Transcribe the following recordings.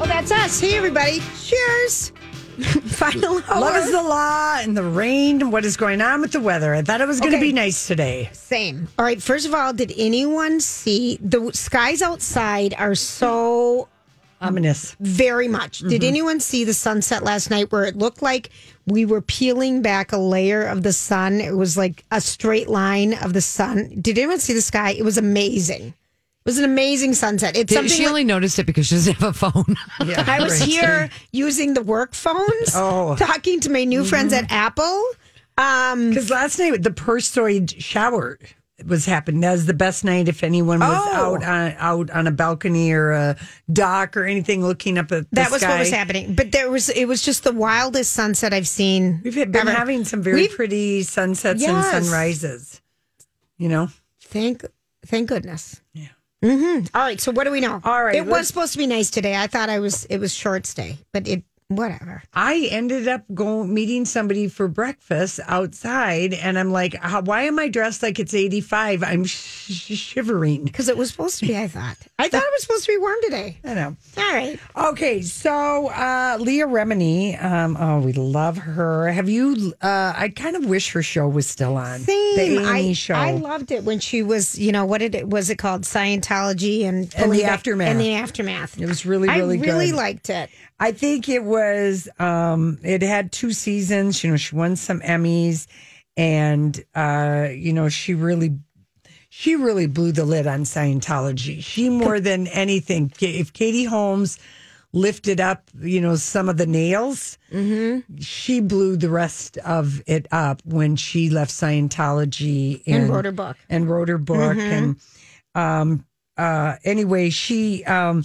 Well, that's us. Hey, everybody. Cheers. Final hour. Love is the law and the rain. and What is going on with the weather? I thought it was going to Okay. be nice today. Same. All right. First of all, did anyone see the skies outside are so Ominous. very much? Did mm-hmm. anyone see the sunset last night where it looked like we were peeling back a layer of the sun? It was like a straight line of the sun. Did anyone see the sky? It was amazing. It was an amazing sunset. It's Did, something she like- only noticed it because she doesn't have a phone. Yeah, I was right. here using the work phones, Oh. talking to my new friends at Apple. Um, Because last night the Perseid shower was happening. That was the best night if anyone was Oh. out on out on a balcony or a dock or anything looking up at the that was sky. what was happening. But there was it was just the wildest sunset I've seen. We've been ever. having some very We've- pretty sunsets Yes. and sunrises. You know, Thank thank goodness. Yeah. Mm-hmm. All right. So what do we know? All right, It was supposed to be nice today. I thought I was. It was short stay, but it whatever. I ended up going meeting somebody for breakfast outside, and I'm like, "How- "Why am I dressed like it's 85? I'm sh- sh- shivering." Because it was supposed to be. I thought. I thought it was supposed to be warm today. I know. All right. Okay, so uh, Leah Remini, um, oh, we love her. Have you? Uh, I kind of wish her show was still on. Same. The A&E I, show. I loved it when she was. You know what did it was it called Scientology and And the aftermath. and the aftermath. It was really, really I really good. liked it. I think it was. Um, it had two seasons. You know, she won some Emmys, and uh, you know, she really, she really blew the lid on Scientology. She more than anything. If Katie Holmes lifted up, you know, some of the nails, she blew the rest of it up when she left Scientology And wrote her book. and wrote her book and um uh anyway she um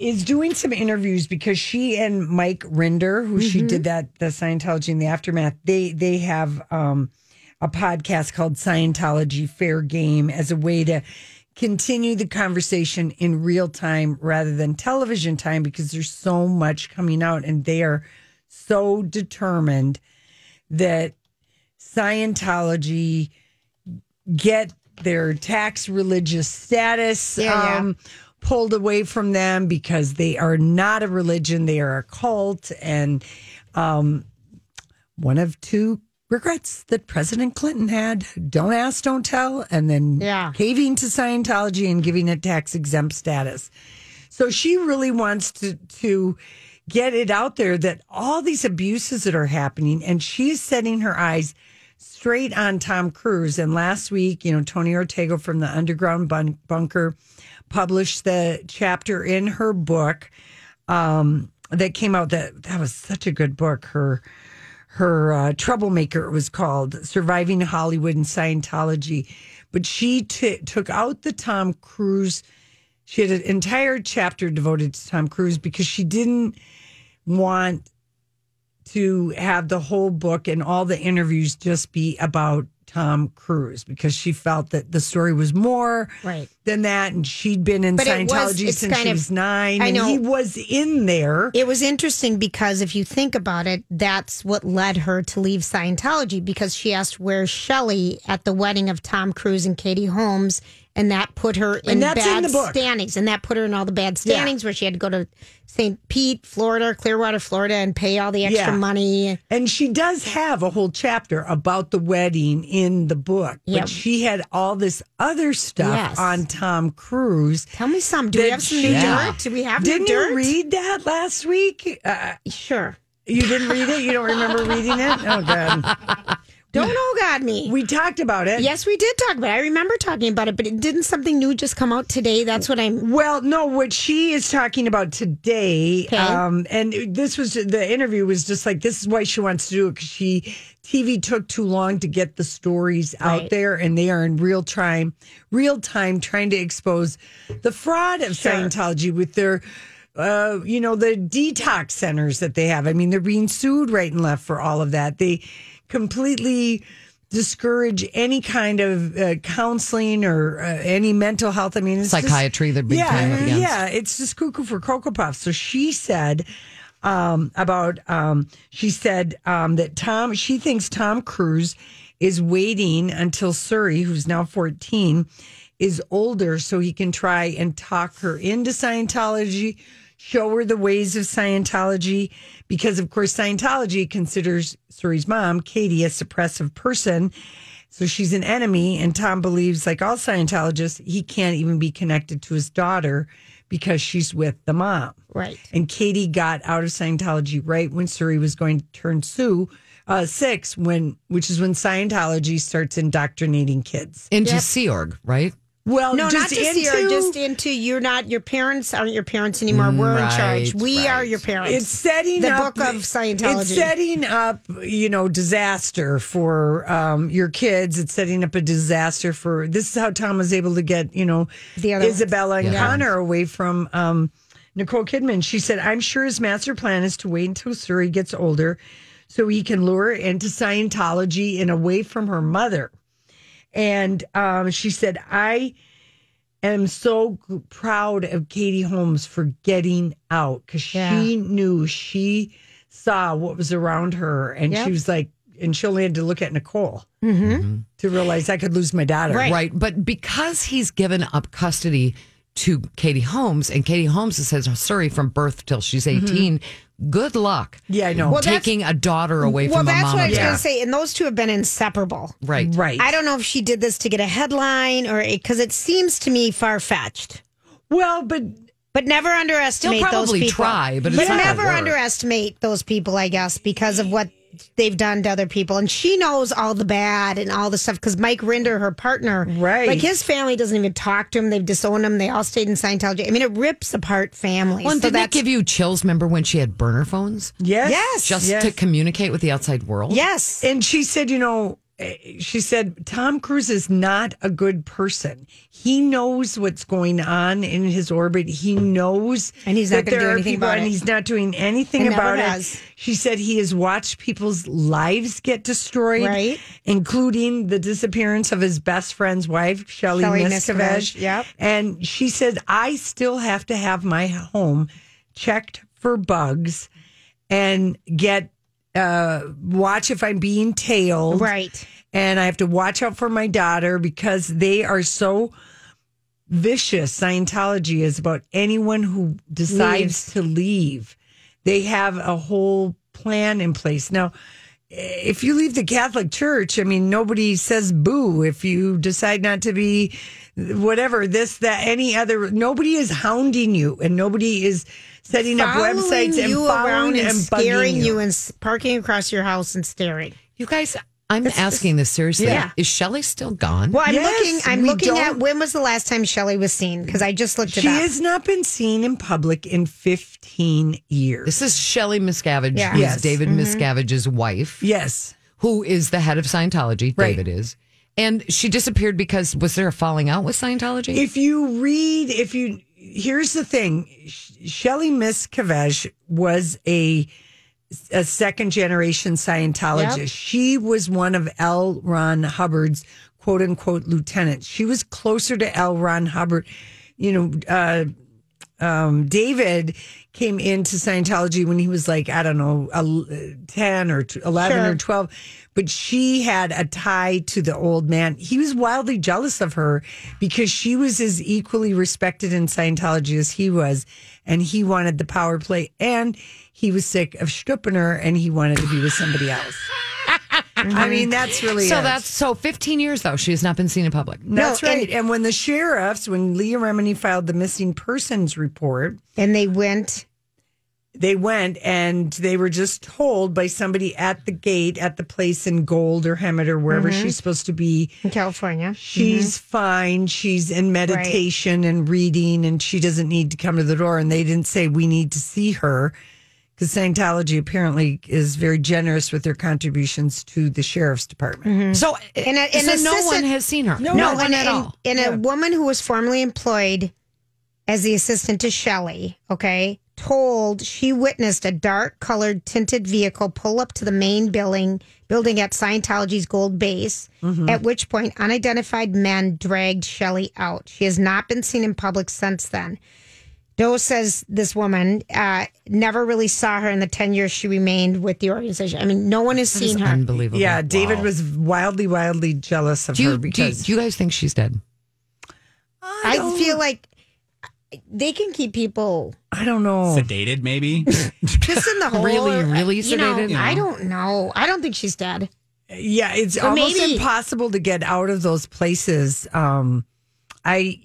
is doing some interviews because she and Mike Rinder who she did that the Scientology in the aftermath they they have um a podcast called Scientology Fair Game as a way to continue the conversation in real time rather than television time because there's so much coming out and they are so determined that Scientology get their tax religious status Yeah, yeah. Pulled away from them because they are not a religion, they are a cult. And um, one of two regrets that President Clinton had don't ask, don't tell, and then Yeah. caving to Scientology and giving it tax exempt status. So she really wants to to get it out there that all these abuses that are happening, and she's setting her eyes straight on Tom Cruise. And last week, you know, Tony Ortega from the Underground Bun- Bunker published the chapter in her book um, that came out. That that was such a good book. Her her uh, troublemaker it was called surviving hollywood and scientology but she t- took out the tom cruise she had an entire chapter devoted to tom cruise because she didn't want to have the whole book and all the interviews just be about Tom Cruise because she felt that the story was more Right. than that, and she'd been in But it was- Scientology since she of- was nine, I and know. he was in there. It was interesting because if you think about it, that's what led her to leave Scientology because she asked where's Shelley at the wedding of Tom Cruise and Katie Holmes, and that put her in bad in standings, and that put her in all the bad Yeah. standings where she had to go to St. Pete, Florida, Clearwater, Florida, and pay all the extra Yeah. money. And she does have a whole chapter about the wedding in the book, but Yep. she had all this other stuff Yes. on Tom Cruise. Tell me some. Do we have some new she- dirt? Do we have Didn't you read that last week? Uh, Sure. You didn't read it? You don't remember reading it? Oh, God. Don't know God me. We talked about it. yes, we did talk about it. I remember talking about it, but it didn't something new just come out today. That's what I'm. Well, no, what she is talking about today, Okay. um, and this was the interview was just like this is why she wants to do it because she TV took too long to get the stories out there, and they are in real time, real time trying to expose the fraud of Sure. Scientology with their. Uh, you know the detox centers that they have. I mean, they're being sued right and left for all of that. They completely discourage any kind of uh, counseling or uh, any mental health. I mean, it's just- Psychiatry, they're big yeah, yeah, it's just cuckoo for cocoa puffs. So she said um, about um, she said um, that Tom she thinks Tom Cruise is waiting until Suri, who's now fourteen, is older so he can try and talk her into Scientology, show her the ways of Scientology, because of course Scientology considers Suri's mom, Katie, a suppressive person. So she's an enemy, and Tom believes, like all Scientologists, he can't even be connected to his daughter because she's with the mom. Right. And Katie got out of Scientology right when Surrey was going to turn Sue uh, six, when which is when Scientology starts indoctrinating kids. Into Sea Org, right? Well, No, not just just here, into- just into you're not your parents aren't your parents anymore. We're in charge. Right, We are your parents. It's setting up the up book of Scientology. It's setting up, you know, disaster for um, your kids. It's setting up a disaster for. This is how Tom was able to get, you know, The other Isabella and Yeah. Connor away from um, Nicole Kidman. She said, "I'm sure his master plan is to wait until Suri gets older, so he can lure her into Scientology and away from her mother." And um, she said, "I." am so g- proud of Katie Holmes for getting out because she knew she saw what was around her, and Yep. she was like, and she only had to look at Nicole mm-hmm. Mm-hmm. to realize I could lose my daughter. Right. But because he's given up custody to Katie Holmes, and Katie Holmes says, oh, sorry, from birth till she's mm-hmm. 18, good luck. Yeah, I know. Well, that's- Taking a daughter away well, from a that's mom what I was going to say. And those two have been inseparable. Right. right. I don't know if she did this to get a headline or because it seems to me far fetched. Well, but But never underestimate They'll probably those people. try, but it's not never work. underestimate those people, I guess, because of what they've done to other people. And she knows all the bad and all the stuff because Mike Rinder, her partner, Right. Like his family doesn't even talk to him. They've disowned him. They all stayed in Scientology. I mean, it rips apart families. Well, and so did that give you chills? Remember when she had burner phones? yes, Yes. Just yes. to communicate with the outside world? yes. And she said, you know, she said, Tom Cruise is not a good person. He knows what's going on in his orbit. He knows, And he's not that there do are anything people, and he's not doing anything And about it. She said he has watched people's lives get destroyed, Right. including the disappearance of his best friend's wife, Shelley Shelley. Miscavige, yep. And she said, I still have to have my home checked for bugs and get uh watch if I'm being tailed. Right. And I have to watch out for my daughter because they are so vicious. Scientology is about anyone who decides Leaves. to leave. They have a whole plan in place. Now, if you leave the Catholic Church, I mean, nobody says boo. If you decide not to be whatever, this, that, any other, nobody is hounding you and nobody is setting up Following websites and you following around and, and scaring bugging you. and parking across your house and staring. You guys, I'm asking this seriously. Yeah. Is Shelly still gone? Well, I'm Yes, looking. I'm looking at when was the last time Shelly was seen? Because I just looked it She up. has not been seen in public in 15 years. This is Shelly Miscavige, Yeah. who's Yes. David Mm-hmm. Miscavige's wife, yes. who is the head of Scientology. Right. David is. And she disappeared because was there a falling out with Scientology? If you read, if you, here's the thing Sh- Shelley Miscavige was a, a second generation Scientologist. Yep. She was one of L. Ron Hubbard's quote unquote lieutenants. She was closer to L. Ron Hubbard. You know, uh, um, David came into Scientology when he was like, I don't know, 10 or 11 Sure. or 12. But she had a tie to the old man. He was wildly jealous of her because she was as equally respected in Scientology as he was. And he wanted the power play. And he was sick of Stuppiner and he wanted to be with somebody else. I mean, mm-hmm. that's really so it. that's so 15 years though. She has not been seen in public. That's No, right. And, when the sheriffs, when Leah Remini filed the missing persons report, and they went. they went and they were just told by somebody at the gate at the place in Gold or Hemet or wherever mm-hmm. she's supposed to be. in California. She's mm-hmm. fine. She's in meditation and reading, and she doesn't need to come to the door. And they didn't say we need to see her because Scientology apparently is very generous with their contributions to the sheriff's department. So, And a- and so no one has seen her. No No, one and, at and, all. and a woman who was formerly employed as the assistant to Shelley, okay, told she witnessed a dark colored tinted vehicle pull up to the main building building at Scientology's gold base, Mm-hmm. at which point unidentified men dragged Shelley out. She has not been seen in public since then. Doe says this woman uh, never really saw her in the 10 years she remained with the organization. I mean, no one has That is seen her. unbelievable. Yeah, David Wow. was wildly, wildly jealous of Do you, her do, you, because do you guys think she's dead? I feel like they can keep people I don't know. Sedated, maybe. just in the hole. Really, really you know, sedated? I don't know. I don't think she's dead. Yeah, it's Or almost maybe- impossible to get out of those places. Um, I.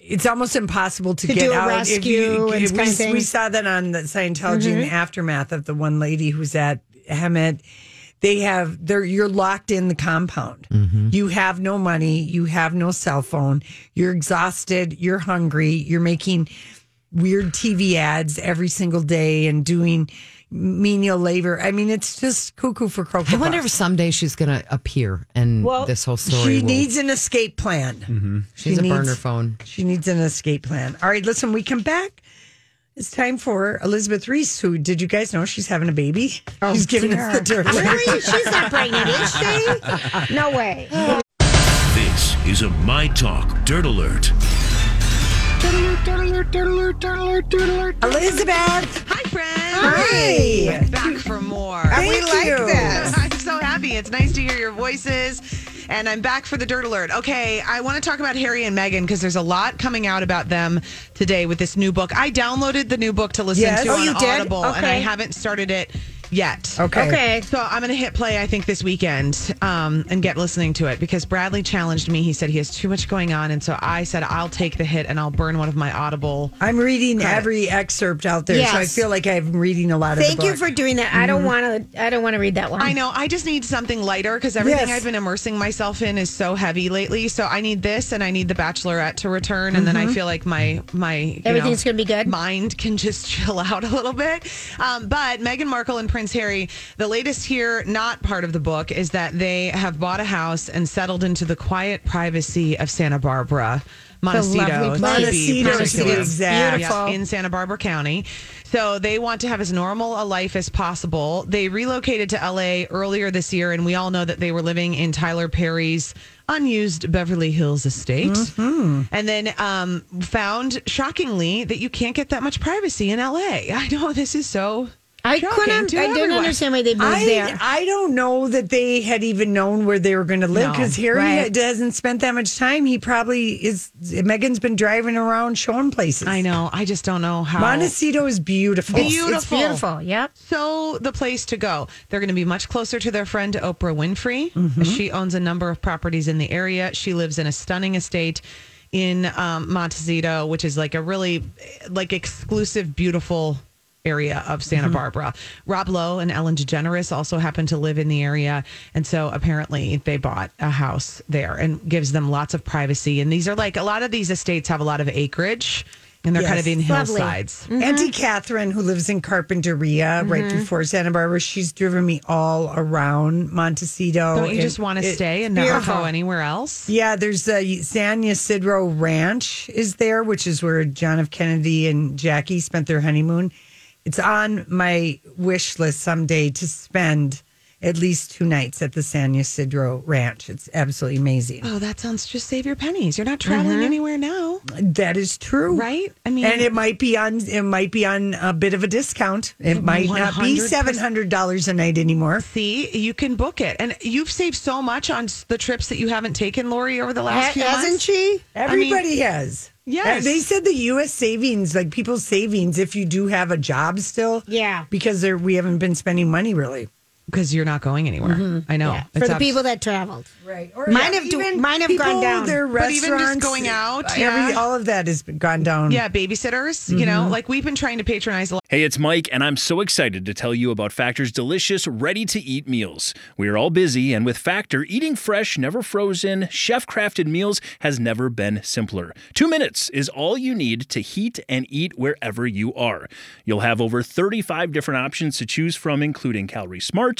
It's almost impossible to, To get do a out. rescue and we, kind of thing. we saw that on the Scientology in the mm-hmm. aftermath of the one lady who's at Hemet. They have they're you're locked in the compound. Mm-hmm. You have no money. You have no cell phone. You're exhausted. You're hungry. You're making weird TV ads every single day and doing menial labor. I mean, it's just cuckoo for cocoa. I wonder puffs. if someday she's going to appear and well, this whole story. She will- needs an escape plan. Mm-hmm. She's she a needs- burner phone. She needs an escape plan. All right, listen, we come back. It's time for Elizabeth Reese, who did you guys know she's having a baby? Oh, she's giving us the dirt. Really? She's not pregnant, is she? No way. This is a My Talk Dirt Alert. Elizabeth. Hi, friends. Hi. Back for more. Thank we like you. this. I'm so happy. It's nice to hear your voices. And I'm back for the Dirt Alert. Okay, I want to talk about Harry and Meghan because there's a lot coming out about them today with this new book. I downloaded the new book to listen Yes. to Oh, on you did? Audible, and I Okay. haven't started it yet. Okay. Okay. So I'm going to hit play, I think, this weekend um, and get listening to it because Bradley challenged me. He said he has too much going on. And so I said, I'll take the hit and I'll burn one of my Audible. I'm reading Credits. every excerpt out there, so I feel like I'm reading a lot of Thank you for doing that. I don't want to. I don't want to read that one. I know. I just need something lighter because everything Yes. I've been immersing myself in is so heavy lately. So I need this, and I need The Bachelorette to return, and then I feel like my my you Everything's gonna be good? Mind can just chill out a little bit. Um, but Meghan Markle and Prince Harry, the latest here, not part of the book, is that they have bought a house and settled into the quiet privacy of Santa Barbara. Montecito, lovely to place. be Montecito, particular. exact. In Santa Barbara County. So they want to have as normal a life as possible. They relocated to LA earlier this year, and we all know that they were living in Tyler Perry's unused Beverly Hills estate. Mm-hmm. And then um, found shockingly that you can't get that much privacy in LA. I know this is so. I shocking couldn't. I didn't everyone. understand why they moved I, there. I don't know that they had even known where they were going to live No, because Harry right. hasn't spent that much time. He probably is. Meghan's been driving around showing places. I know. I just don't know how. Montecito is beautiful. Beautiful. It's beautiful. Yep. So the place to go. They're going to be much closer to their friend Oprah Winfrey. Mm-hmm. She owns a number of properties in the area. She lives in a stunning estate in um, Montecito, which is like a really like exclusive, beautiful area of Santa Mm-hmm. Barbara. Rob Lowe and Ellen DeGeneres also happen to live in the area, and so apparently they bought a house there and gives them lots of privacy. And these are like a lot of these estates have a lot of acreage, and they're kind of in hillsides. Auntie Catherine, who lives in Carpinteria, right before Santa Barbara, she's driven me all around Montecito. Don't you and just want to stay and never go anywhere else? Yeah, there's a San Ysidro Ranch is there, which is where John F. Kennedy and Jackie spent their honeymoon. It's on my wish list someday to spend at least two nights at the San Ysidro Ranch. It's absolutely amazing. Oh, that sounds just save your pennies. You're not traveling Mm-hmm. anywhere now, That is true, right? I mean, and it might be on it might be on a bit of a discount. It might not be seven hundred dollars a night anymore. see, you can book it, and you've saved so much on the trips that you haven't taken, Lori, over the last Ha- few hasn't months. she? Everybody has. Yes. Uh, they said the U.S. savings, like people's savings, if you do have a job still. Yeah. Because we haven't been spending money really. Because you're not going anywhere. Mm-hmm. I know. Yeah, for the abs- people that traveled. Right. Or Mine have do- mine have gone people, down. Their But even just going uh, out, every, yeah. all of that has gone down. Yeah, babysitters, you know, mm-hmm. like we've been trying to patronize a lot. Hey, it's Mike, and I'm so excited to tell you about Factor's delicious, ready to eat meals. We are all busy, and with Factor, eating fresh, never frozen, chef crafted meals has never been simpler. Two minutes is all you need to heat and eat wherever you are. You'll have over 35 different options to choose from, including Calorie Smart,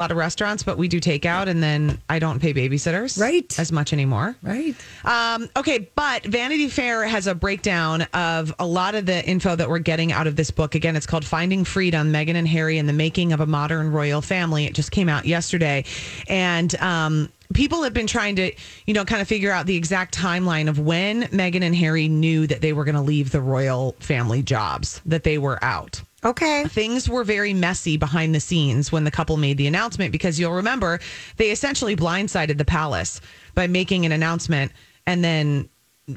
Lot of restaurants, but we do takeout, and then I don't pay babysitters Right. as much anymore. Right. Um, okay, but Vanity Fair has a breakdown of a lot of the info that we're getting out of this book. Again, it's called Finding Freedom Meghan and Harry and the Making of a Modern Royal Family. It just came out yesterday. And um, people have been trying to, you know, kind of figure out the exact timeline of when Meghan and Harry knew that they were going to leave the royal family jobs, that they were out Okay. things were very messy behind the scenes when the couple made the announcement because you'll remember they essentially blindsided the palace by making an announcement and then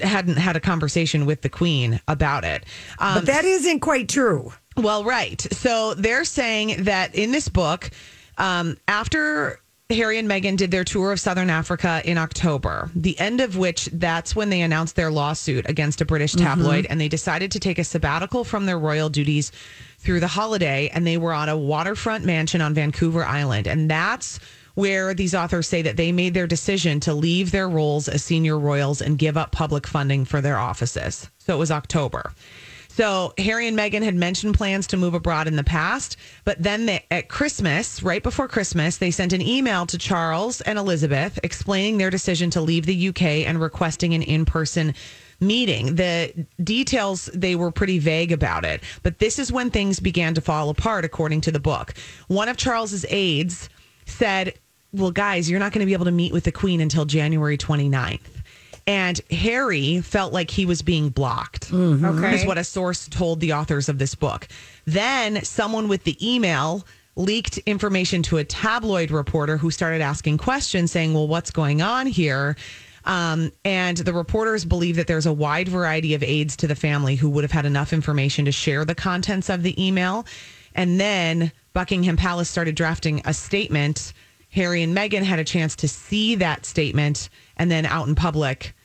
hadn't had a conversation with the queen about it. Um, But that isn't quite true. well, right. So they're saying that in this book, um, after Harry and Meghan did their tour of Southern Africa in October, the end of which that's when they announced their lawsuit against a British mm-hmm. tabloid, and they decided to take a sabbatical from their royal duties through the holiday, and they were on a waterfront mansion on Vancouver Island, and that's where these authors say that they made their decision to leave their roles as senior royals and give up public funding for their offices. So it was October. So Harry and Meghan had mentioned plans to move abroad in the past, but then they, at Christmas, right before Christmas, they sent an email to Charles and Elizabeth explaining their decision to leave the UK and requesting an in-person meeting. The details they were pretty vague about it, but this is when things began to fall apart according to the book. One of Charles's aides said, "Well, guys, you're not going to be able to meet with the queen until January 29th." And Harry felt like he was being blocked. Okay. Is what a source told the authors of this book. Then someone with the email leaked information to a tabloid reporter who started asking questions saying, Well, what's going on here? Um, and the reporters believe that there's a wide variety of aides to the family who would have had enough information to share the contents of the email. And then Buckingham Palace started drafting a statement. Harry and Meghan had a chance to see that statement. And then out in public,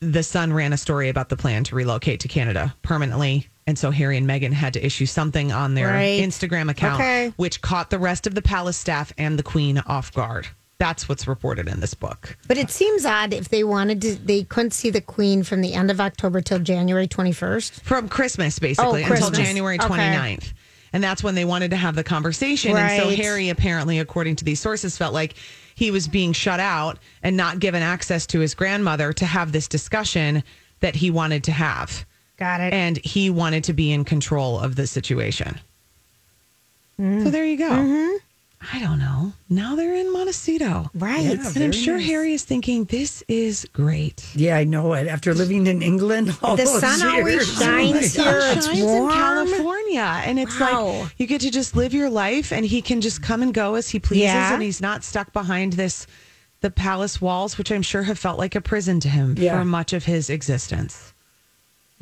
the Sun ran a story about the plan to relocate to Canada permanently. And so Harry and Meghan had to issue something on their Right. Instagram account, Okay. which caught the rest of the palace staff and the queen off guard. That's what's reported in this book. But it seems odd if they wanted to, they couldn't see the queen from the end of October till January 21st. From Christmas, basically, Oh, until Christmas. January Okay. 29th. And that's when they wanted to have the conversation. And so Harry, apparently, according to these sources, felt like he was being shut out and not given access to his grandmother to have this discussion that he wanted to have. Got it. and he wanted to be in control of the situation. Mm. So there you go. Mm-hmm. I don't know. Now they're in Montecito. right. Yeah. And I'm sure nice. Harry is thinking, this is great. Yeah, I know it. After living in England, all The those sun always shines Oh here. gosh. It's shines warm. in California. And it's Wow. like you get to just live your life and he can just come and go as he pleases Yeah. and he's not stuck behind this the palace walls, which I'm sure have felt like a prison to him Yeah. for much of his existence.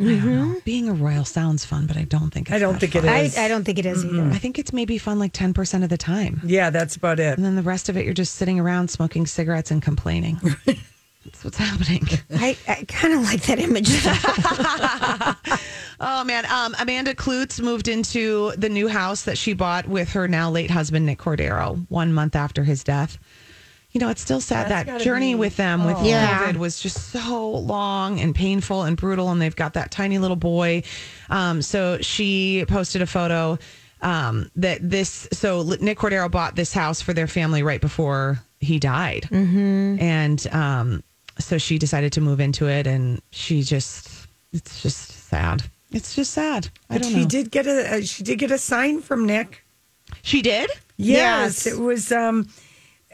I don't know. Being a royal sounds fun, but I don't think it's I don't that think it fun. is. I, I don't think it is either. I think it's maybe fun like 10% of the time. Yeah, that's about it. And then the rest of it, you're just sitting around smoking cigarettes and complaining. That's what's happening. I, I kind of like that image. Oh man, um, Amanda Kloots moved into the new house that she bought with her now late husband Nick Cordero one month after his death. You know, it's still sad That's that journey be- with them with Yeah. COVID was just so long and painful and brutal, and they've got that tiny little boy. Um, so she posted a photo um, that this. So Nick Cordero bought this house for their family right before he died, mm-hmm. and um, so she decided to move into it, and she just it's just sad. It's just sad. I But don't she know. did get a uh, she did get a sign from Nick. She did. Yes, Yes. it was. Um,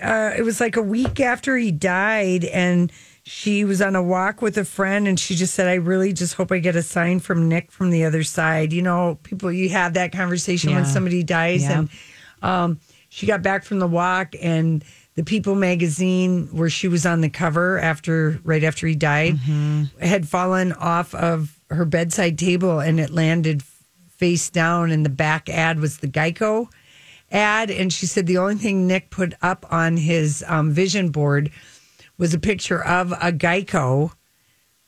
uh, it was like a week after he died, and she was on a walk with a friend, and she just said, "I really just hope I get a sign from Nick from the other side." You know, people, you have that conversation when somebody dies, Yeah. and um, she got back from the walk, and the People magazine, where she was on the cover after right after he died, had fallen off of her bedside table, and it landed face down, and the back ad was the Geico ad. And she said the only thing Nick put up on his um, vision board was a picture of a Geico,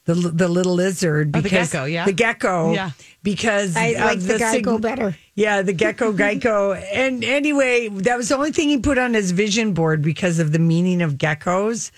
the the little lizard. Oh, the gecko, yeah. the gecko, Yeah. Because I like the gecko sig- better. Yeah, the gecko gecko. and anyway, that was the only thing he put on his vision board because of the meaning of geckos.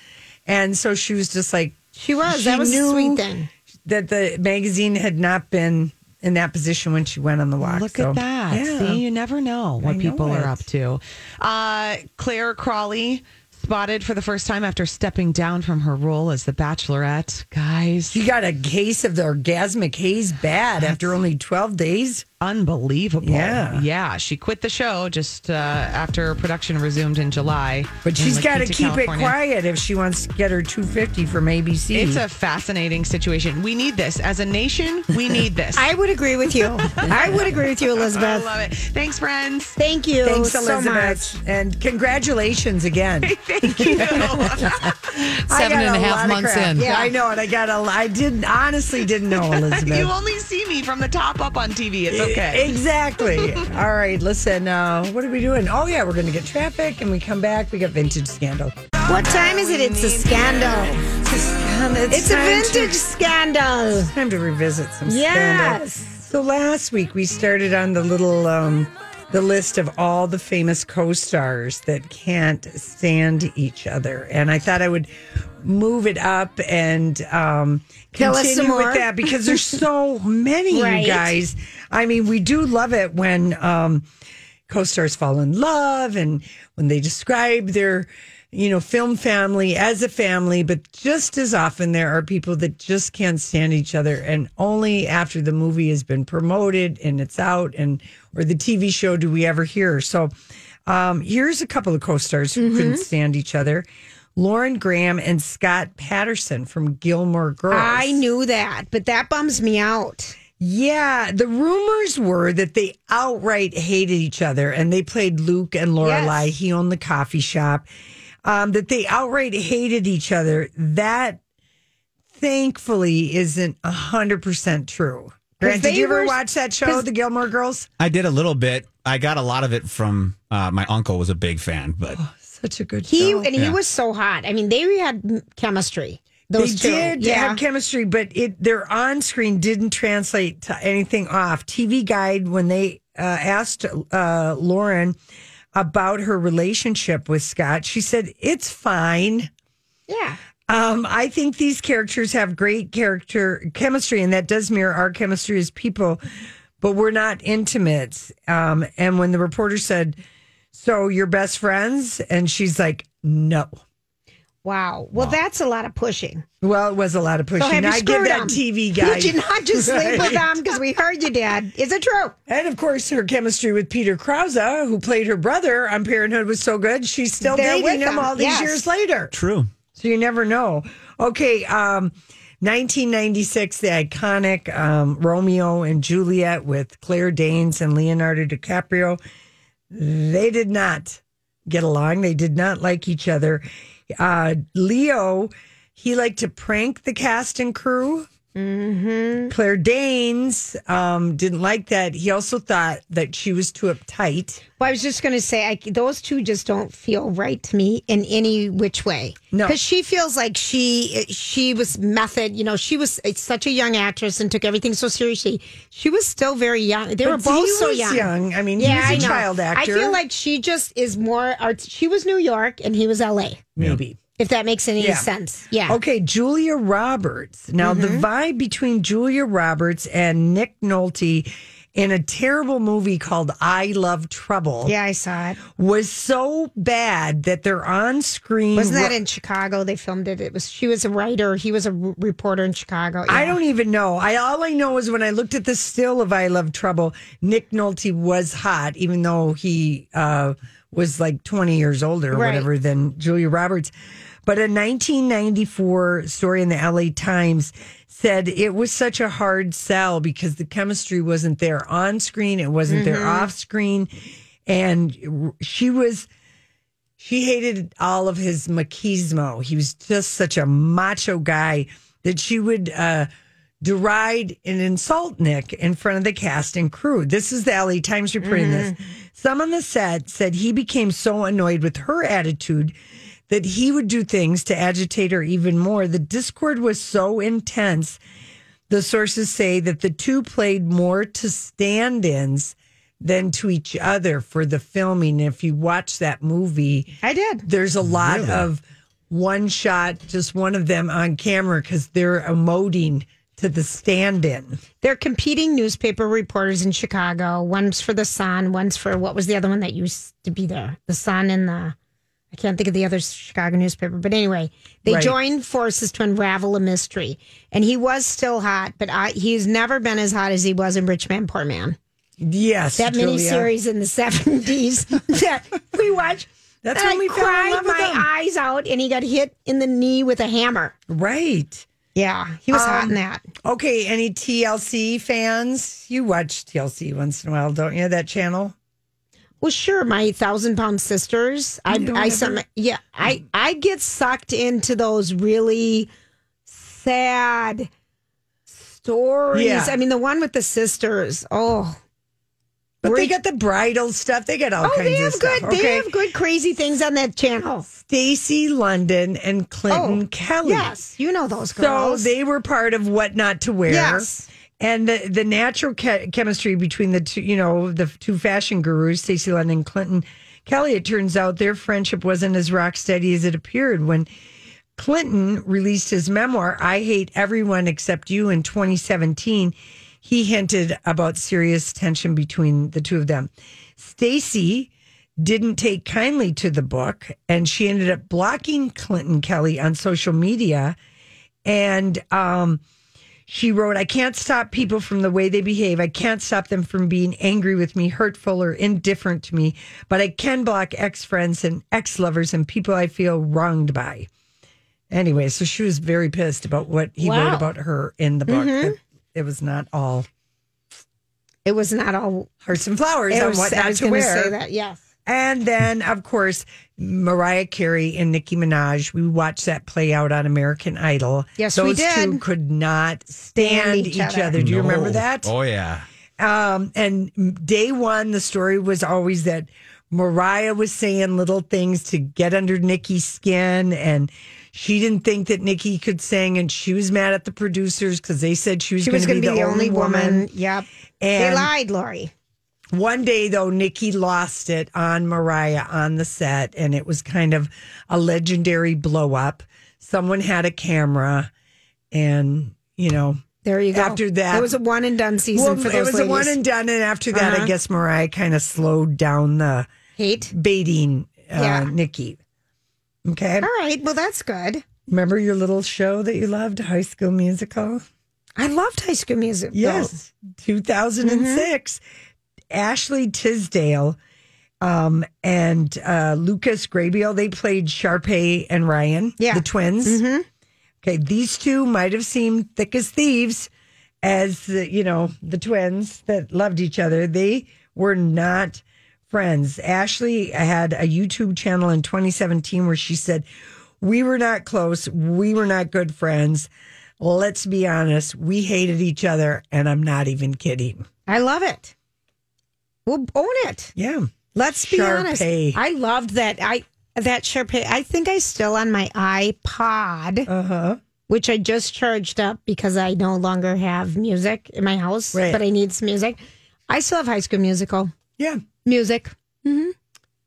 And so she was just like, She was. She that was a knew sweet thing. that the magazine had not been in that position when she went on the walk. Look So, at that. yeah. See, you never know what know people are up to. Uh, Clare Crawley spotted for the first time after stepping down from her role as the Bachelorette. Guys, She got a case of the orgasmic haze bad after only 12 days. unbelievable. Yeah. Yeah. She quit the show just uh, after production resumed in July. But she's got to keep California. it quiet if she wants to get her 250 from ABC. It's a fascinating situation. We need this. As a nation, we need this. I would agree with you. I would agree with you, Elizabeth. I love it. Thanks, friends. Thank you Thanks, so Elizabeth. much. And congratulations again. Thank you. Seven and a half lot of months crap. in. Yeah, I know. And I got a, I didn't, honestly didn't know, Elizabeth. you only see me from the top up on TV. It's okay. Exactly. All right, listen, uh, what are we doing? Oh, yeah, we're going to get traffic and we come back. We got vintage scandal. What time is it? It's a scandal. It's a time to- vintage scandal. Time to revisit some Yes. scandal. So last week we started on the little um, the list of all the famous co-stars that can't stand each other, and I thought I would move it up and um, continue with that because there's so many, Right. you guys. I mean, we do love it when um, co-stars fall in love and when they describe their you know film family as a family but just as often there are people that just can't stand each other and only after the movie has been promoted and it's out and or the tv show do we ever hear so um here's a couple of co-stars who couldn't stand each other lauren graham and scott patterson from gilmore girls I knew that, but that bums me out. yeah, the rumors were that they outright hated each other and they played Luke and Lorelai. Yes. He owned the coffee shop. Um, that they outright hated each other. That thankfully isn't a hundred percent true. Grant, did you ever were- watch that show, 'cause- The Gilmore Girls? I did a little bit. I got a lot of it from uh, my uncle was a big fan, but Such a good He show. and he was so hot. I mean, they had chemistry. Those they two. did yeah. have chemistry, but it their on screen didn't translate to anything off. TV Guide when they uh, asked uh, Lauren about her relationship with Scott, she said it's fine. yeah. Um, I think these characters have great character chemistry, and that does mirror our chemistry as people, but we're not intimate. Um, and when the reporter said, "So you're best friends," and she's like, "No." Wow. Well, that's a lot of pushing. Well, it was a lot of pushing. So have you I give screwed that him? TV guy. Did you not just sleep with Right. them because we heard you, Dad? Is it true? And of course, her chemistry with Peter Krause, who played her brother on Parenthood, was so good. She's still They're dating him all these yes. years later. true. So you never know. Okay, um, 1996, the iconic um, Romeo and Juliet with Claire Danes and Leonardo DiCaprio. They did not get along. They did not like each other. Uh, Leo, he liked to prank the cast and crew. Mm-hmm. Claire Danes um, didn't like that. He also thought that she was too uptight. Well, I was just going to say, I, those two just don't feel right to me in any which way. No. because she feels like she she was method. You know, she was such a young actress and took everything so seriously. She was still very young. They But were both he so young. young. I mean, he was a I know. child actor. I feel like she just is more. Art, she was New York and he was L.A. Maybe. If that makes any Yeah. sense. Yeah. Okay, Julia Roberts. Now, the Mm-hmm. vibe between Julia Roberts and Nick Nolte in a terrible movie called I Love Trouble Yeah, I saw it. was so bad that they're on screen. Wasn't that in Chicago? They filmed it. It was. She was a writer. He was a r- reporter in Chicago. I don't even know. I all I know is when I looked at the still of I Love Trouble, Nick Nolte was hot, even though he uh, was like 20 years older or Right. whatever than Julia Roberts. But a 1994 story in the LA Times said it was such a hard sell because the chemistry wasn't there on screen, it wasn't there off screen, and she was she hated all of his machismo. He was just such a macho guy that she would uh, deride and insult Nick in front of the cast and crew. This is the LA Times reporting this. Some on the set said he became so annoyed with her attitude that he would do things to agitate her even more. The discord was so intense. The sources say that the two played more to stand ins than to each other for the filming. If you watch that movie, I did. there's a lot of one shot, just one of them on camera because they're emoting to the stand in. They're competing newspaper reporters in Chicago. One's for the Sun. One's for what was the other one that used to be there? The Sun and the I can't think of the other Chicago newspaper. But anyway, they Right. joined forces to unravel a mystery. And he was still hot, but I, he's never been as hot as he was in Rich Man Poor Man. Yes, That Julia. miniseries in the seventies that we watched. That's when I we cried my eyes out, and he got hit in the knee with a hammer. Right. Yeah, he was hot Um, in that. Okay. Any TLC fans? You watch TLC once in a while, don't you? That channel? Well, sure, my thousand pound sisters. I, I, some, yeah, I, I get sucked into those really sad stories. Yeah. I mean, the one with the sisters. Oh, But they got the bridal stuff. They got all oh, kinds they of have stuff. good. They have good crazy things on that channel. Oh. Stacy London and Clinton Oh, Kelly. Yes, you know those girls. So they were part of what not to wear. Yes. And the, the natural che- chemistry between the two, you know, the two fashion gurus, Stacy London and Clinton Kelly, it turns out their friendship wasn't as rock steady as it appeared when Clinton released his memoir, I Hate Everyone Except You, in 2017. He hinted about serious tension between the two of them. Stacy didn't take kindly to the book, and she ended up blocking Clinton Kelly on social media. And um, she wrote, I can't stop people from the way they behave. I can't stop them from being angry with me, hurtful, or indifferent to me, but I can block ex friends and ex lovers and people I feel wronged by. Anyway, so she was very pissed about what he wrote about her in the book. Mm-hmm. It, it was not all it was not all. hearts and flowers It on was, what I not was to going to wear. say that. Yes. And then, of course, Mariah Carey and Nicki Minaj. We watched that play out on American Idol. Yes, we Those two did. could not stand, Stand each, each other. other. Do you remember that? Oh yeah. Um, and day one, the story was always that Mariah was saying little things to get under Nicki's skin, and she didn't think that Nicki could sing, and she was mad at the producers because they said she was She going was to going be, to be the only woman. Yep. they lied, Lori. One day, though, Nicki lost it on Mariah on the set, and it was kind of a legendary blow up. Someone had a camera, and you know, There you go. After that- it was a one and done season well, for it was ladies. a one and done. And after that, I Uh-huh. guess Mariah kind of slowed down the hate. baiting uh, Yeah. Nicki. Okay, All right. Well, that's good. remember your little show that you loved, High School Musical? I loved High School Music. Yes, 2006. Ashley Tisdale um, and uh, Lucas Grabeel, they played Sharpay and Ryan, Yeah. the twins. Okay, these two might have seemed thick as thieves as, the, you know, the twins that loved each other. They were not friends. Ashley had a YouTube channel in 2017 where she said, We were not close. We were not good friends. let's be honest, we hated each other, and I'm not even kidding. I love it. We'll own it. Yeah. Let's be honest. I loved that. I that Sharpay. I think I still on my iPod, Uh-huh. which I just charged up because I no longer have music in my house, Right. but I need some music. I still have High School Musical Yeah. music. Mm-hmm.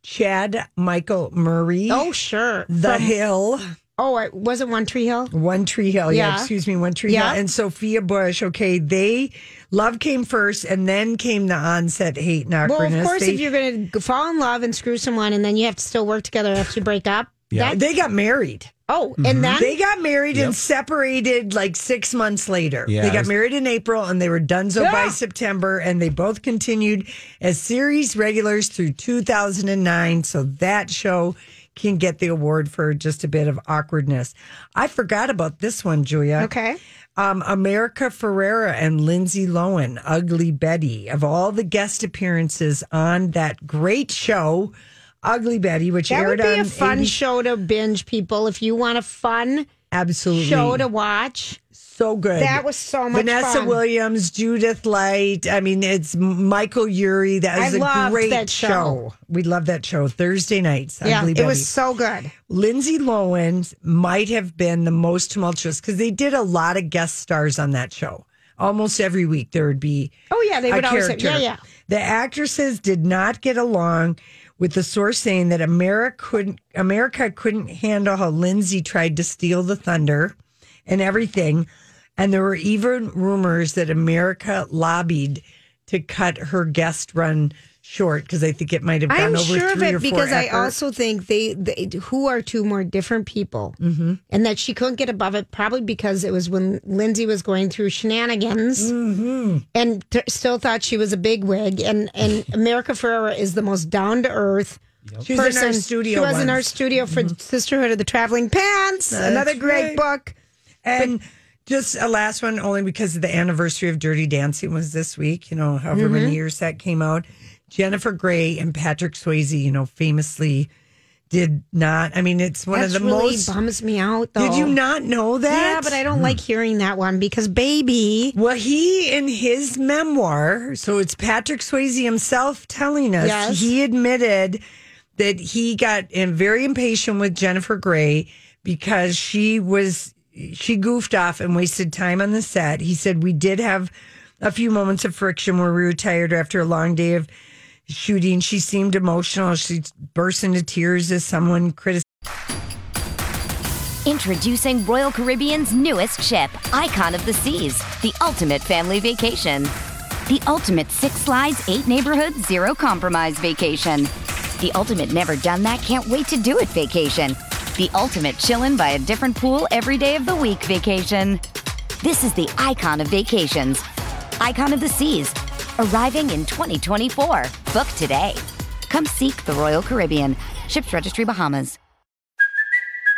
Chad Michael Murray. Oh sure, The From- Hill. Oh, it wasn't One Tree Hill. One Tree Hill. Yeah. Yeah. excuse me. One Tree Yeah. Hill. And Sophia Bush. Okay. They, love came first and then came the onset hate and Well, of course, they, if you're going to fall in love and screw someone, and then you have to still work together after you break up. Yeah. that- they got married. oh, and mm-hmm. then They got married and separated like six months later. Yeah, they got was- married in April and they were donezo by Yeah. September, and they both continued as series regulars through 2009. So that show can get the award for just a bit of awkwardness. I forgot about this one, Julia. okay. Um, America Ferrera and Lindsay Lohan, Ugly Betty, of all the guest appearances on that great show, Ugly Betty, which That aired would be on a fun ABC show to binge, people. If you want a fun Absolutely. show to watch, so good. That was so much Vanessa fun. Williams, Judith Light. I mean, it's Michael Urie. That was a great that show. We love that show. Thursday nights. yeah, it was so good. Lindsay Lohan might have been the most tumultuous because they did a lot of guest stars on that show. Almost every week there would be Oh yeah, they would always say, yeah, yeah. The actresses did not get along with the source saying that America couldn't America couldn't handle how Lindsay tried to steal the thunder and everything. And there were even rumors that America lobbied to cut her guest run short because I think it might have gone I'm over sure of three it or four because I effort. also think they, they who are two more different people, mm-hmm. and that she couldn't get above it probably because it was when Lindsay was going through shenanigans Mm-hmm. and t- still thought she was a big wig, and and America Ferrera is the most down to earth. She was in our studio She was in our once. Mm-hmm. studio for Sisterhood of the Traveling Pants. another great right. book. And just a last one, only because the anniversary of Dirty Dancing was this week, you know, however Mm-hmm. many years that came out. Jennifer Grey and Patrick Swayze, you know, famously did not. I mean, it's one That's of the really most. bums me out. Though. Did you not know that? Yeah, but I don't like hearing that one because baby. Well, he in his memoir, so it's Patrick Swayze himself telling us, Yes. he admitted that he got in very impatient with Jennifer Grey because she was she goofed off and wasted time on the set. He said we did have a few moments of friction where we were tired after a long day of shooting. She seemed emotional. She burst into tears as someone criticized. Introducing Royal Caribbean's newest ship, Icon of the Seas, the ultimate family vacation. The ultimate six slides, eight neighborhoods, zero compromise vacation. The ultimate never done that, can't wait to do it vacation. The ultimate chillin' by a different pool every day of the week vacation. This is the icon of vacations, Icon of the Seas, arriving in 2024. Book today. Come seek the Royal Caribbean. Ships Registry Bahamas.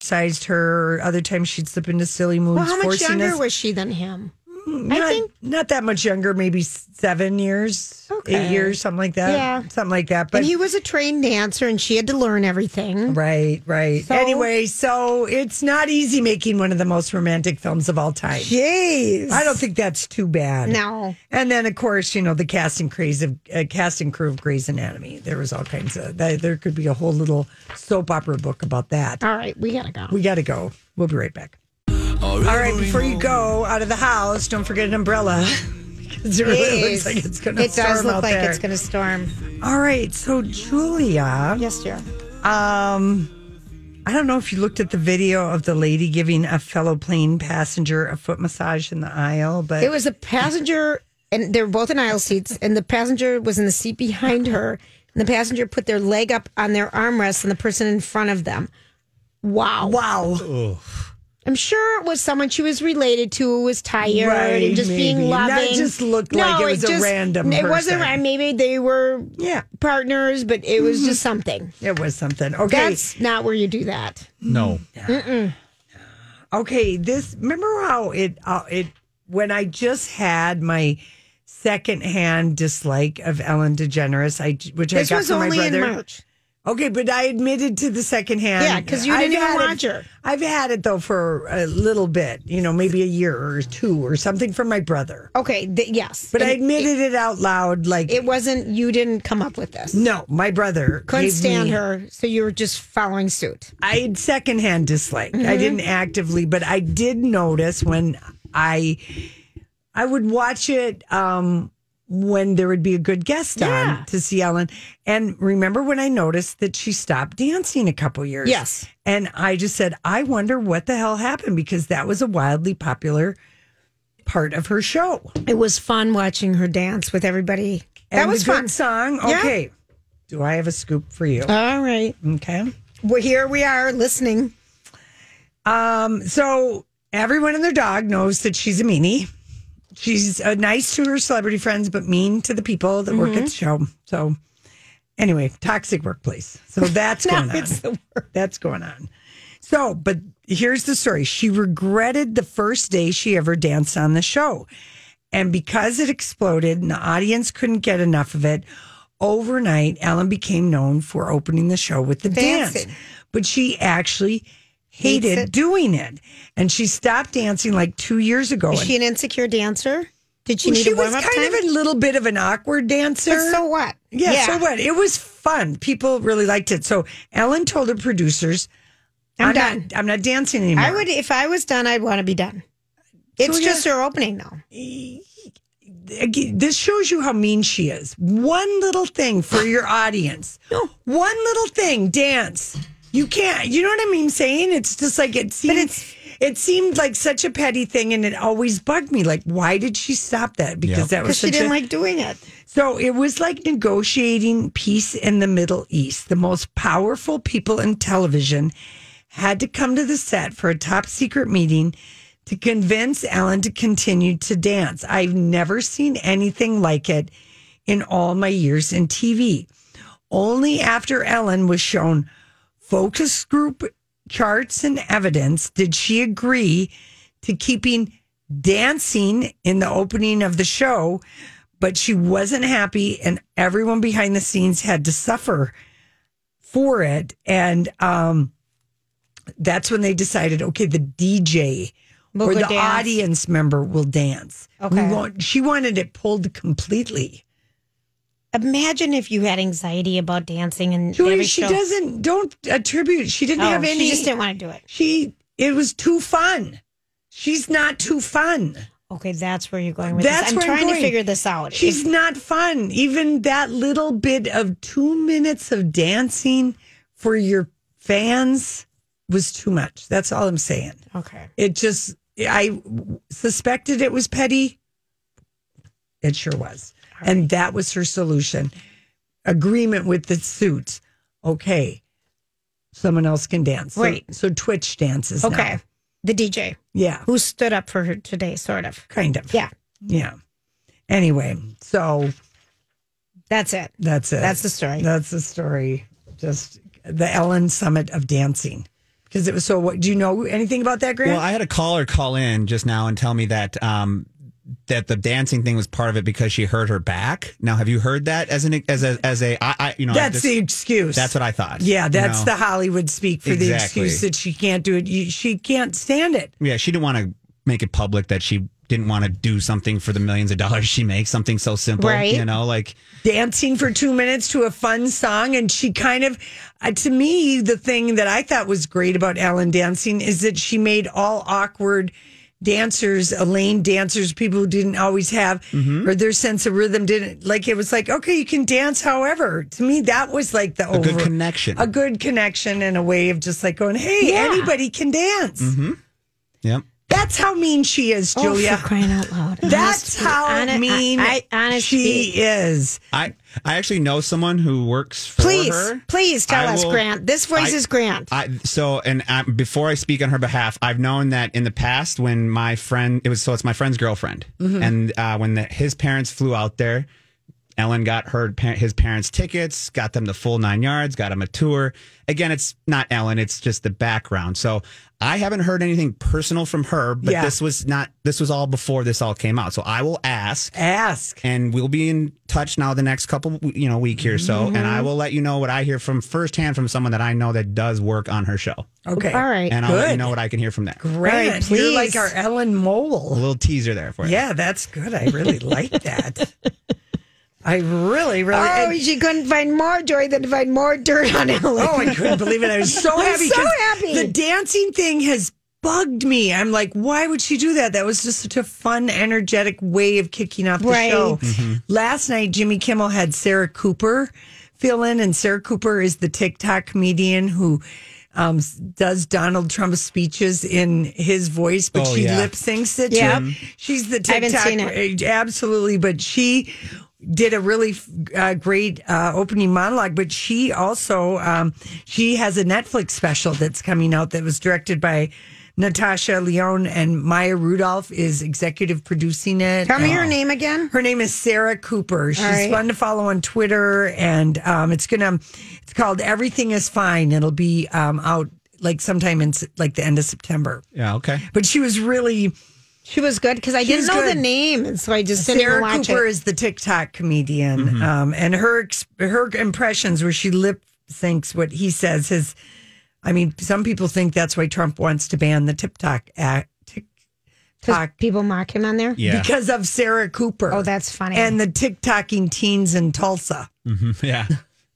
Sized her. Other times she'd slip into silly moods. Well, how much younger us- was she than him? Mm, not, I think not that much younger, maybe seven years. Eight years, something like that. Yeah. something like that. But and he was a trained dancer, and she had to learn everything. right, right. So- anyway, so it's not easy making one of the most romantic films of all time. Jeez, I don't think that's too bad. No. And then, of course, you know the casting craze of uh, casting crew of Grey's Anatomy. There was all kinds of. That, there could be a whole little soap opera book about that. All right, we gotta go. We got to go. We'll be right back. All right, before you go out of the house, don't forget an umbrella. because it really looks like it's going to It storm does look out like there. it's going to storm. All right, so Julia, Yes, dear. um, I don't know if you looked at the video of the lady giving a fellow plane passenger a foot massage in the aisle, but It was a passenger, and they were both in aisle seats, and the passenger was in the seat behind her, and the passenger put their leg up on their armrest, and the person in front of them. Wow. wow. I'm sure it was someone she was related to who was tired Right, and just being loving. That just looked like it was a random It wasn't. person. Maybe they were Yeah. partners, but it was just something. It was something. Okay. That's not where you do that. No. Mm-mm. Okay, this remember how it uh, it when I just had my secondhand dislike of Ellen DeGeneres, I which This I got was from only my in brother. March. Okay, but I admitted to the secondhand. Yeah, 'cause you I've didn't even had it- watch her. I've had it though for a little bit, you know, maybe a year or two or something from my brother. Okay. Th- yes, But I admitted it, out loud, like it wasn't. You didn't come up with this. no, my brother Couldn't stand me- her, so you were just following suit. I had secondhand dislike. I Mm-hmm. didn't actively, but I did notice when I I would watch it um when there would be a good guest Yeah. on to see Ellen. And remember when I noticed that she stopped dancing a couple years? Yes. And I just said, I wonder what the hell happened because that was a wildly popular part of her show. It was fun watching her dance with everybody. And that was fun. song. Yeah. Okay. Do I have a scoop for you? All right. Okay. Well, here we are listening. Um, so everyone and their dog knows that she's a meanie. She's uh, nice to her celebrity friends, but mean to the people that work at the show. So, anyway, toxic workplace. So that's Now going on. it's the. That's going on. So, but here's the story. She regretted the first day she ever danced on the show. And because it exploded and the audience couldn't get enough of it, overnight, Ellen became known for opening the show with the Dancing. dance. But she actually hated it. doing it. And she stopped dancing like two years ago. Is she an insecure dancer? Did she well, need she a warm was kind of a little bit of an awkward dancer. But so what? Yeah, so what? It was fun. People really liked it. So Ellen told her producers, I'm not- done. I'm not dancing anymore. I would, if I was done, I'd want to be done. It's So, just yeah. her opening though. This shows you how mean she is. One little thing for your audience. One little thing, dance. You can't. You know what I mean? Saying it's just like it seemed. it's- it seemed like such a petty thing, and it always bugged me. Like, why did she stop that? Because Yep. that was Because she such didn't a, like doing it. So it was like negotiating peace in the Middle East. The most powerful people in television had to come to the set for a top secret meeting to convince Ellen to continue to dance. I've never seen anything like it in all my years in TV. Only after Ellen was shown focus group charts and evidence did she agree to keeping dancing in the opening of the show, but she wasn't happy, and everyone behind the scenes had to suffer for it. And um, that's when they decided, okay, the DJ Will or the dance. audience member will dance. Okay. Want, she wanted it pulled completely. Imagine if you had anxiety about dancing and Julie, every she show. doesn't. Don't attribute. She didn't Oh, have any. She just didn't want to do it. She. It was too fun. She's not too fun. Okay, that's where you're going with That's this. I'm where I'm trying to going. figure this out. She's not fun. Even that little bit of two minutes of dancing for your fans was too much. That's all I'm saying. okay. It just, I suspected it was petty. It sure was. And that was her solution. Agreement with the suits. Okay. Someone else can dance. So- Right. So, Twitch dances. now. Okay. The DJ Yeah. who stood up for her today, sort of. Kind of. Yeah, Yeah. Anyway, so that's it. That's it. That's the story. That's the story. Just the Ellen Summit of dancing. Because it was so. What do you know anything about that, Grant? Well, I had a caller call in just now and tell me that um, that the dancing thing was part of it because she hurt her back. Now, have you heard that as an as a as a I, I you know that's this- the excuse. that's what I thought. Yeah, you that's know? the Hollywood speak for the excuse that she can't do it. She can't stand it. yeah. She didn't want to make it public that she didn't want to do something for the millions of dollars she makes. Something so simple, Right. You know, like Dancing for two minutes to a fun song, and she kind of, uh, to me, the thing that I thought was great about Ellen dancing is that she made all awkward dancers, Elaine dancers, people who didn't always have Mm-hmm. or their sense of rhythm didn't like. It was like okay, you can dance. However, to me, that was like the a good over- connection. a good connection and a way of just like going, hey, Yeah. anybody can dance. Yep. That's how mean she is, Oh, Julia. for crying out loud. That's Honest- how hon- mean I- I- honest she is. I I actually know someone who works for Please, her. please tell I us, will- Grant. This voice I- is Grant. I, so, and I, before I speak on her behalf, I've known that in the past when my friend, it was so it's my friend's girlfriend, Mm-hmm. and uh, when the, his parents flew out there, Ellen got her his parents tickets, got them the full nine yards, got him a tour. Again, it's not Ellen; it's just the background. So I haven't heard anything personal from her, but Yeah. this was not. This was all before this all came out. So I will ask Ask. and we'll be in touch now the next couple you know week here or so and Mm-hmm. i will let you know what i hear from firsthand from someone that i know that does work on her show Okay. All right. and i'll let you know what i can hear from there Great. Right, you're like our Ellen Mole. a little teaser there for you Yeah, that's good. I really like that. I really, really. Oh, and- she couldn't find more joy than to find more dirt on Ellen. Oh, I couldn't believe it. I was so I'm happy. so 'cause happy. The dancing thing has bugged me. I'm like, why would she do that? That was just such a fun, energetic way of kicking off the Right. show. Last night, Jimmy Kimmel had Sarah Cooper fill in, and Sarah Cooper is the TikTok comedian who um, does Donald Trump's speeches in his voice, but Oh, she yeah. lip syncs it. to Yep. She's the I haven't TikTok, seen it. absolutely, but she did a really uh, great uh, opening monologue. But she also um, she has a Netflix special that's coming out that was directed by Natasha Lyonne and Maya Rudolph is executive producing it. Tell me And her name again. Her name is Sarah Cooper. She's right. fun to follow on Twitter, and um, it's gonna. It's called Everything Is Fine. It'll be um, out like sometime in like the end of September. yeah okay But she was really She was good because I She didn't was know the name, and so I just didn't even Sarah watch Cooper it. is the TikTok comedian, um, and her her impressions where she lip syncs what he says. His, I mean, some people think that's why Trump wants to ban the TikTok act. Because TikTok people mock him on there. yeah because of Sarah Cooper. Oh, that's funny. and the TikToking teens in Tulsa. yeah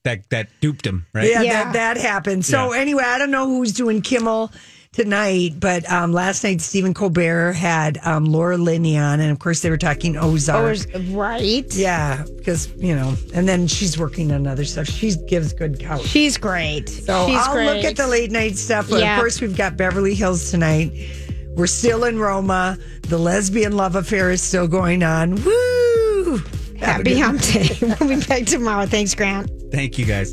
that that duped him right Yeah, Yeah. That, that happened. So Yeah. anyway, I don't know who's doing Kimmel tonight, but um, last night Stephen Colbert had um, Laura Linney on, and of course they were talking Ozark. Oh, right. Yeah, because you know, and then she's working on other stuff. She gives good couch. She's great. So She's I'll great. look at the late night stuff. But Yeah. of course, we've got Beverly Hills tonight. We're still in Roma. The lesbian love affair is still going on. Woo! Happy good- Hump Day. we'll be back tomorrow. Thanks, Grant. thank you guys